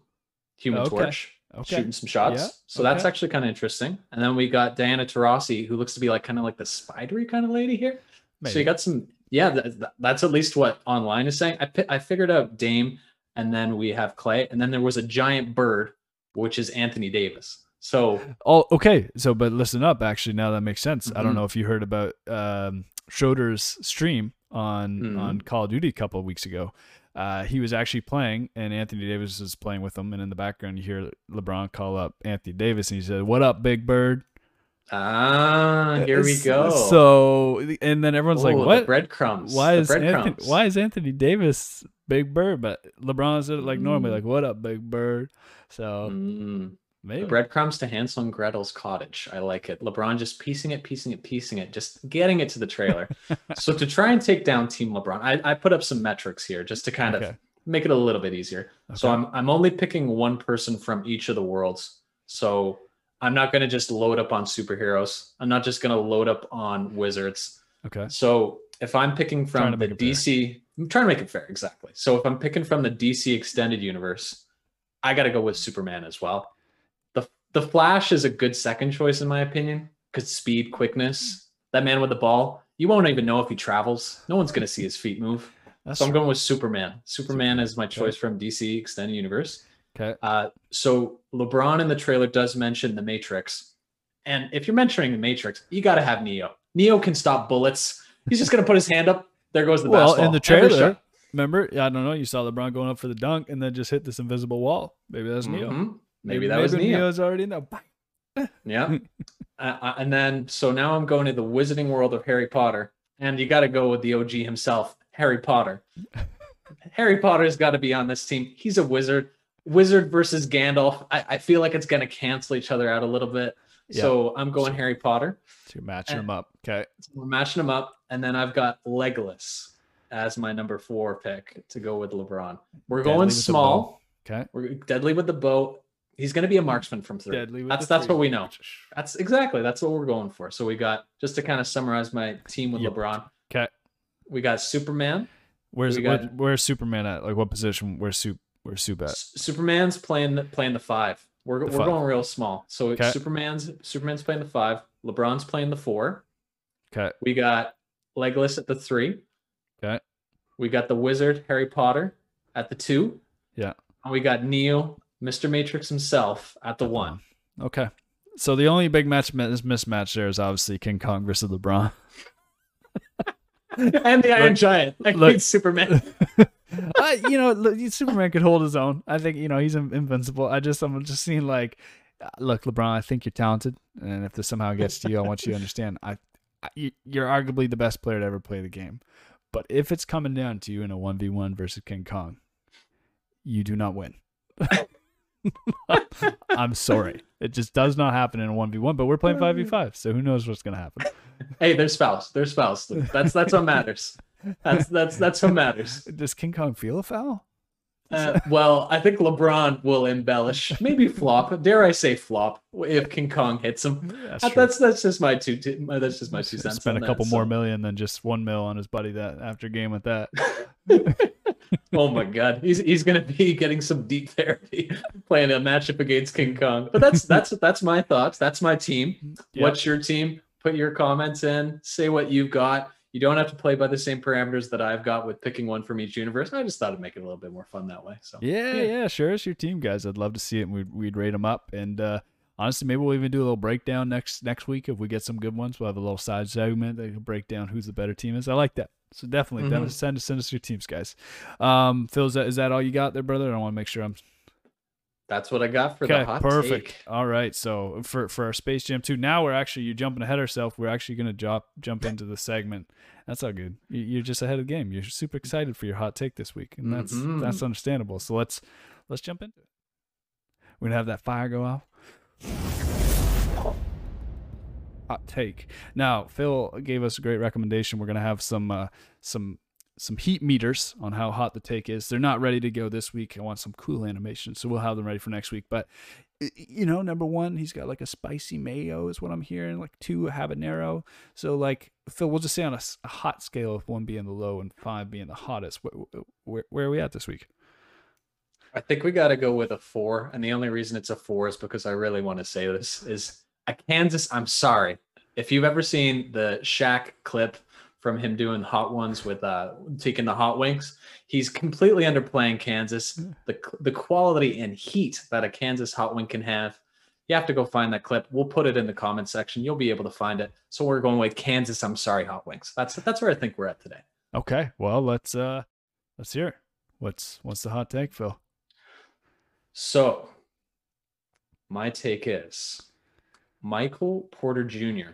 Human Okay. Torch, Okay. shooting some shots. Yeah, So that's actually kind of interesting. And then we got Diana Taurasi, who looks to be like kind of like the spidery kind of lady here. So you got some, yeah, th- th- that's at least what online is saying. I pi- I figured out Dame, and then we have Klay, and then there was a giant bird, which is Anthony Davis. So Oh, okay. So, but listen up. Actually, now that makes sense. I don't Mhm. know if you heard about um, Schroeder's stream on Mhm. on Call of Duty a couple of weeks ago. Uh, he was actually playing, and Anthony Davis was playing with him. And in the background, you hear LeBron call up Anthony Davis, and he said, "What up, Big Bird?" Ah, here we go. So, and then everyone's like, "What? breadcrumbs? Why is Anthony, why is Anthony Davis Big Bird?" But LeBron said like normally, Mm. like, "What up, Big Bird?" So Mm. maybe The breadcrumbs to Hansel and Gretel's cottage. I like it. LeBron just piecing it, piecing it, piecing it, just getting it to the trailer. so to try and take down Team LeBron, I, I put up some metrics here just to kind Okay. of make it a little bit easier. So I'm I'm only picking one person from each of the worlds. So I'm not going to just load up on superheroes. I'm not just going to load up on wizards. okay. So if I'm picking from the it fair. DC, I'm trying to make it fair, exactly. So if I'm picking from the DC extended universe, I got to go with Superman as well. the The Flash is a good second choice in my opinion because speed, quickness. That man with the ball, you won't even know if he travels. No one's going to see his feet move. That's so I'm going with Superman. Superman is my choice from DC extended universe. Okay. Uh, so LeBron in the trailer does mention the Matrix, and if you're mentioning the Matrix, you got to have Neo. Neo can stop bullets. He's just gonna put his hand up. There goes the well, basketball. in the trailer, remember? I don't know. You saw LeBron going up for the dunk and then just hit this invisible wall. Maybe that's Neo. Mhm. Maybe, that was Neo. Neo's already in there. Yeah. uh, uh, and then so now I'm going to the Wizarding World of Harry Potter, and you got to go with the OG himself, Harry Potter. Harry Potter's got to be on this team. He's a wizard. Wizard versus Gandalf. I, I feel like it's going to cancel each other out a little bit. Yeah. So I'm going Harry Potter. So you're matching Uh, them up. Okay. So we're matching them up, and then I've got Legolas as my number four pick to go with LeBron. We're Deadly going small. Okay. We're deadly with the bow. He's going to be a marksman from three. Deadly with that's that's what we know. That's exactly that's what we're going for. So we got just to kind of summarize my team with Yep. LeBron. Okay. We got Superman. Where's We where, where's Superman at? Like what position? Where's Soup? Where's Soup at? Superman's playing the, playing the five. We're The we're five. going real small. So Okay. Superman's Superman's playing the five. LeBron's playing the four. Okay. We got Legolas at the three. Okay. We got the wizard Harry Potter at the two. Yeah. And we got Neo, Mr. Matrix himself at the one. Okay. So the only big match mismatch there is obviously King Kong versus LeBron. and the Iron Look- Giant look- against Superman. you know, Superman could hold his own. I think you know he's invincible. I just I'm just seeing like, uh, look, LeBron. I think you're talented, and if this somehow gets to you, I want you to understand. I, I you- you're arguably the best player to ever play the game, but if it's coming down to you in a one v one versus King Kong, you do not win. I'm sorry. It just does not happen in a one v one. But we're playing five v five, so who knows what's gonna happen? hey, there's spouse. There's spouse. That's that's what matters. That's that's that's what matters. Does King Kong feel a foul? Uh, well, I think LeBron will embellish, maybe flop. Dare I say flop if King Kong hits him? That's Uh, true. That's that's just my two. two that's just my two cents. Spend a that, couple more so. million than just one mil on his buddy that after game with that. Oh my god, he's he's gonna be getting some deep therapy playing a matchup against King Kong. But that's that's that's my thoughts. That's my team. Yep. What's your team? Put your comments in. Say what you've got. You don't have to play by the same parameters that I've got with picking one from each universe. I just thought it'd make it a little bit more fun that way. So Yeah, yeah, sure. It's your team, guys. I'd love to see it. And we'd we'd rate them up. And uh, honestly, maybe we'll even do a little breakdown next next week if we get some good ones. We'll have a little side segment that can break down who's the better team is. I like that. So definitely, Mhm. definitely send send us your teams, guys. Um, Phil, is that is that all you got there, brother? I want to make sure I'm that's what I got for okay. the hot take. Perfect. take. All right. So for for our Space Jam two, now we're actually you're jumping ahead ourselves. We're actually gonna jump jump into the segment. That's all good. You- You're just ahead of the game. You're super excited for your hot take this week, and that's Mhm. that's understandable. So let's let's jump into it. We're gonna have that fire go off. Hot take. Now, Phil gave us a great recommendation. We're gonna have some uh, some some heat meters on how hot the take is. They're not ready to go this week. I want some cool animation, so we'll have them ready for next week. But you know, number one, he's got like a spicy mayo, is what I'm hearing. Like two habanero. So like Phil, we'll just say on a hot scale of one being the low and five being the hottest. Where, where, where are we at this week? I think we got to go with a four, and the only reason it's a four is because I really want to say this is a Kansas. I'm sorry if you've ever seen the Shaq clip from him doing hot ones with uh taking the hot wings. He's completely underplaying Kansas. The the quality and heat that a Kansas hot wing can have. You have to go find that clip. We'll put it in the comment section. You'll be able to find it. So we're going with Kansas. I'm sorry, hot wings. That's that's where I think we're at today. Okay, well let's uh let's hear it. What's what's the hot take, Phil? So, my take is Michael Porter Jr.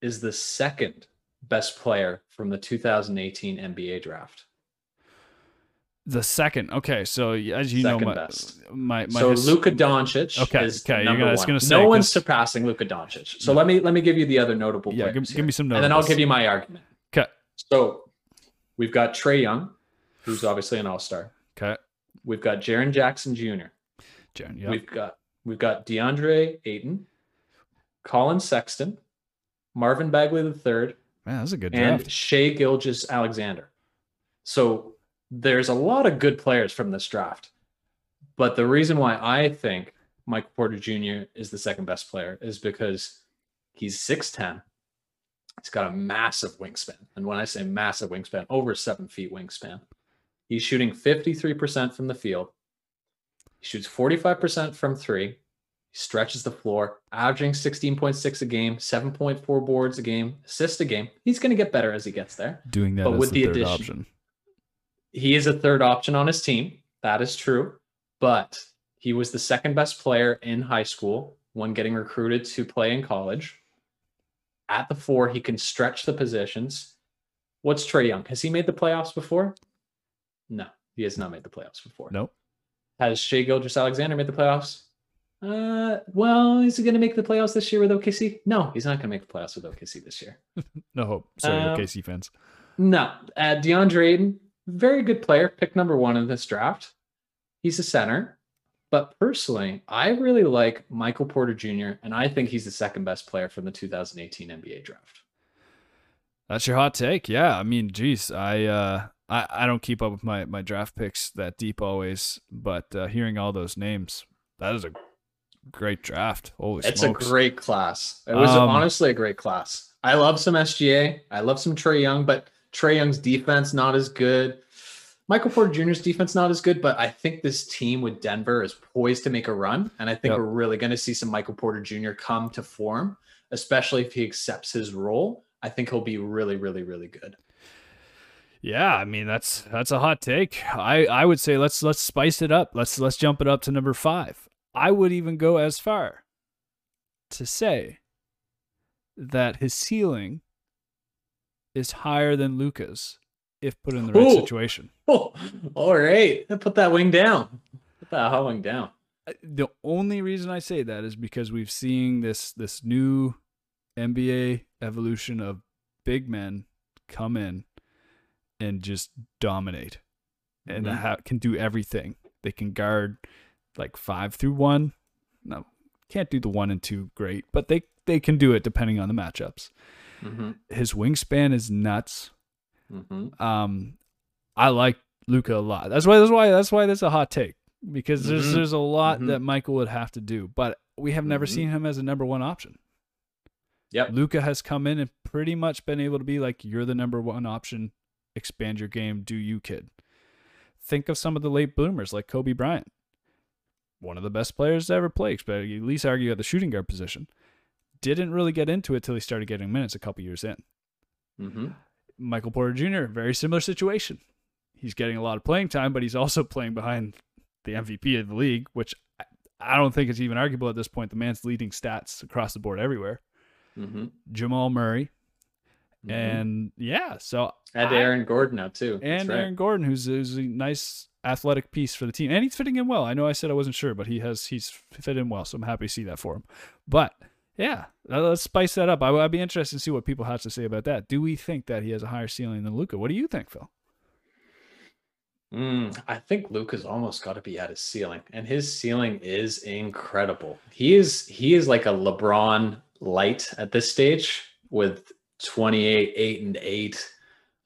is the second best player from the 2018 NBA draft. The second. Okay, so as you Second know, my best. my, my so his- Luka Doncic Okay, is okay, number gonna- one. say, no one's surpassing Luka Doncic. So mm. let me let me give you the other notable Yeah, players. give, give me some notes. and then I'll give you my argument. Okay. So we've got Trae Young, who's obviously an all-star. Okay. We've got Jaren Jackson Jr. Jaren, yeah. We've got we've got DeAndre Ayton, Collin Sexton, Marvin Bagley III, Man, that's a good and draft. Shai Gilgeous-Alexander. So there's a lot of good players from this draft. But the reason why I think Mike Porter Jr. is the second best player is because he's 6'10. He's got a massive wingspan. And when I say massive wingspan, over seven feet wingspan. He's shooting 53% from the field. He shoots 45% from three. He stretches the floor, averaging 16.6 a game, 7.4 boards a game, assists a game. He's going to get better as he gets there. Doing that but with the, addition- option. He is a third option on his team. That is true. But he was the second best player in high school when getting recruited to play in college. At the four, he can stretch the positions. What's Trae Young? Has he made the playoffs before? No, he has not made the playoffs before. Nope. Has Shai Gilgeous-Alexander made the playoffs? Uh, well, is he going to make the playoffs this year with OKC? No, he's not going to make the playoffs with OKC this year. No hope. Sorry, Um, OKC fans. No, uh, DeAndre Ayton, very good player, pick number one in this draft. He's a center, but personally, I really like Michael Porter Jr. and I think he's the second best player from the 2018 NBA draft. That's your hot take. Yeah, I mean, geez, I uh, I, I don't keep up with my my draft picks that deep always, but uh, hearing all those names, that is a great draft. Holy It's smokes! a great class. It was Um, honestly a great class. I love some SGA. I love some Trae Young, but Trae Young's defense not as good. Michael Porter Jr.'s defense not as good, but I think this team with Denver is poised to make a run, and I think Yep. we're really going to see some Michael Porter Jr. come to form, especially if he accepts his role. I think he'll be really, really, really good. Yeah, I mean that's that's a hot take. I I would say let's let's spice it up. Let's let's jump it up to number five. I would even go as far to say that his ceiling is higher than Luka's if put in the right Ooh. situation. Oh, all right. Put that wing down. Put that hot wing down. Uh, The only reason I say that is because we've seen this this new NBA evolution of big men come in and just dominate and Mhm. ha- can do everything. They can guard like five through one. No, can't do the one and two great, but they they can do it depending on the matchups. Mm-hmm. His wingspan is nuts. Mm-hmm. Um, I like Luka a lot. That's why. That's why. That's why. That's a hot take because there's Mhm. there's a lot Mhm. that Michael would have to do, but we have never Mhm. seen him as a number one option. Yep. Luka has come in and pretty much been able to be like, you're the number one option. Expand your game. Do you, kid? Think of some of the late bloomers like Kobe Bryant, one of the best players to ever play, but at least argue at the shooting guard position. Didn't really get into it till he started getting minutes a couple years in. Mm-hmm. Michael Porter Jr., very similar situation. He's getting a lot of playing time, but he's also playing behind the MVP of the league, which I- I don't think is even arguable at this point. The man's leading stats across the board everywhere. Mm-hmm. Jamal Murray. And yeah, so and I- Aaron Gordon now too. And right. Aaron Gordon, who's, who's a nice athletic piece for the team, and he's fitting in well. I know I said I wasn't sure, but he has he's fit in well, so I'm happy to see that for him. But yeah, uh, let's spice that up. I, I'd be interested to see what people have to say about that. Do we think that he has a higher ceiling than Luka? What do you think, Phil? Mm, I think Luka's almost got to be at his ceiling, and his ceiling is incredible. He is he is like a LeBron light at this stage with 28, 8, and 8.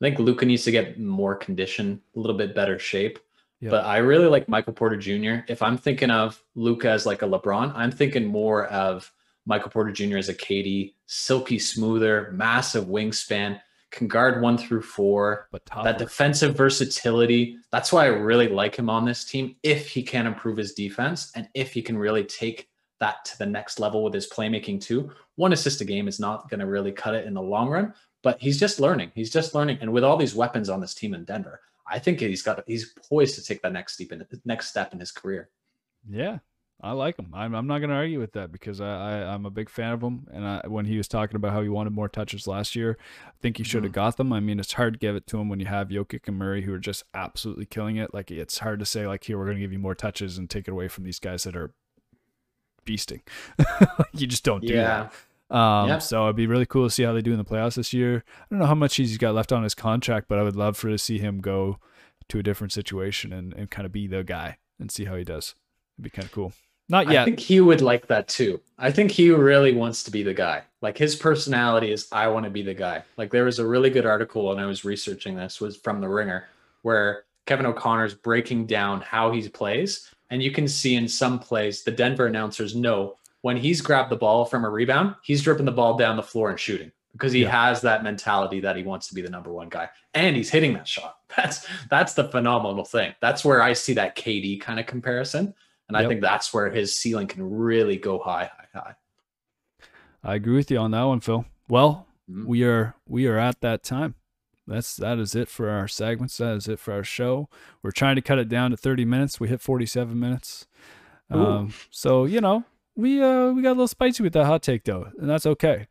I think Luka needs to get more condition, a little bit better shape. Yeah. But I really like Michael Porter Jr. If I'm thinking of Luka as like a LeBron, I'm thinking more of Michael Porter Jr. as a KD, silky smoother, massive wingspan, can guard one through four But top that defensive versatility. That's why I really like him on this team. If he can improve his defense and if he can really take that to the next level with his playmaking too. One assist a game is not going to really cut it in the long run, but he's just learning. He's just learning. And with all these weapons on this team in Denver, I think he's got he's poised to take that next step in next step in his career. Yeah, I like him. I'm, I'm not going to argue with that because I, I I'm a big fan of him. And I, when he was talking about how he wanted more touches last year, I think he should have mm-hmm. got them. I mean, it's hard to give it to him when you have Jokic and Murray who are just absolutely killing it. Like it's hard to say like here we're going to give you more touches and take it away from these guys that are beasting. you just don't do that. Um, Yeah. So it'd be really cool to see how they do in the playoffs this year. I don't know how much he's got left on his contract, but I would love for to see him go to a different situation and, and kind of be the guy and see how he does. It'd be kind of cool. Not yet. I think he would like that too. I think he really wants to be the guy. Like his personality is I want to be the guy. Like there was a really good article and I was researching this was from the Ringer where Kevin O'Connor's breaking down how he plays and you can see in some plays the Denver announcers know when he's grabbed the ball from a rebound, he's dripping the ball down the floor and shooting because he Yeah. has that mentality that he wants to be the number one guy and he's hitting that shot. That's that's the phenomenal thing. That's where I see that KD kind of comparison. And I think that's where his ceiling can really go high, high, high. I agree with you on that one, Phil. Well, Mhm. we are we are at that time. That's that is it for our segments. That is it for our show. We're trying to cut it down to 30 minutes. We hit 47 minutes. Um, so you know, we uh we got a little spicy with that hot take though, and that's okay.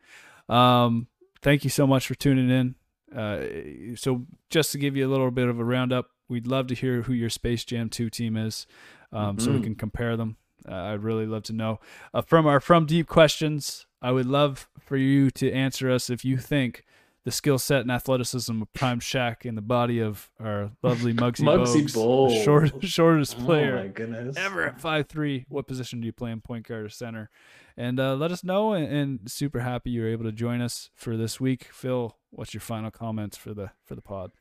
Um, thank you so much for tuning in. Uh, so just to give you a little bit of a roundup, we'd love to hear who your Space Jam 2 team is, um, so we Mhm. can compare them. Uh, I'd really love to know. Uh, from our From Deep questions, I would love for you to answer us if you think the skill set and athleticism of Prime Shaq in the body of our lovely Muggsy, Muggsy Bogues, the short, shortest player Oh my goodness. ever at five three. What position do you play in point guard or center? And uh, let us know. And, and super happy you were able to join us for this week. Phil, what's your final comments for the for the pod?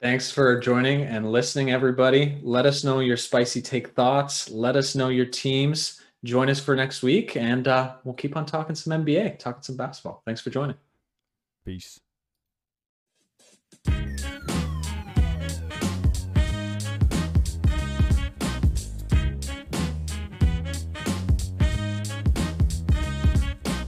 Thanks for joining and listening, everybody. Let us know your spicy take thoughts. Let us know your teams. Join us for next week, and uh, we'll keep on talking some NBA, talking some basketball. Thanks for joining. Peace.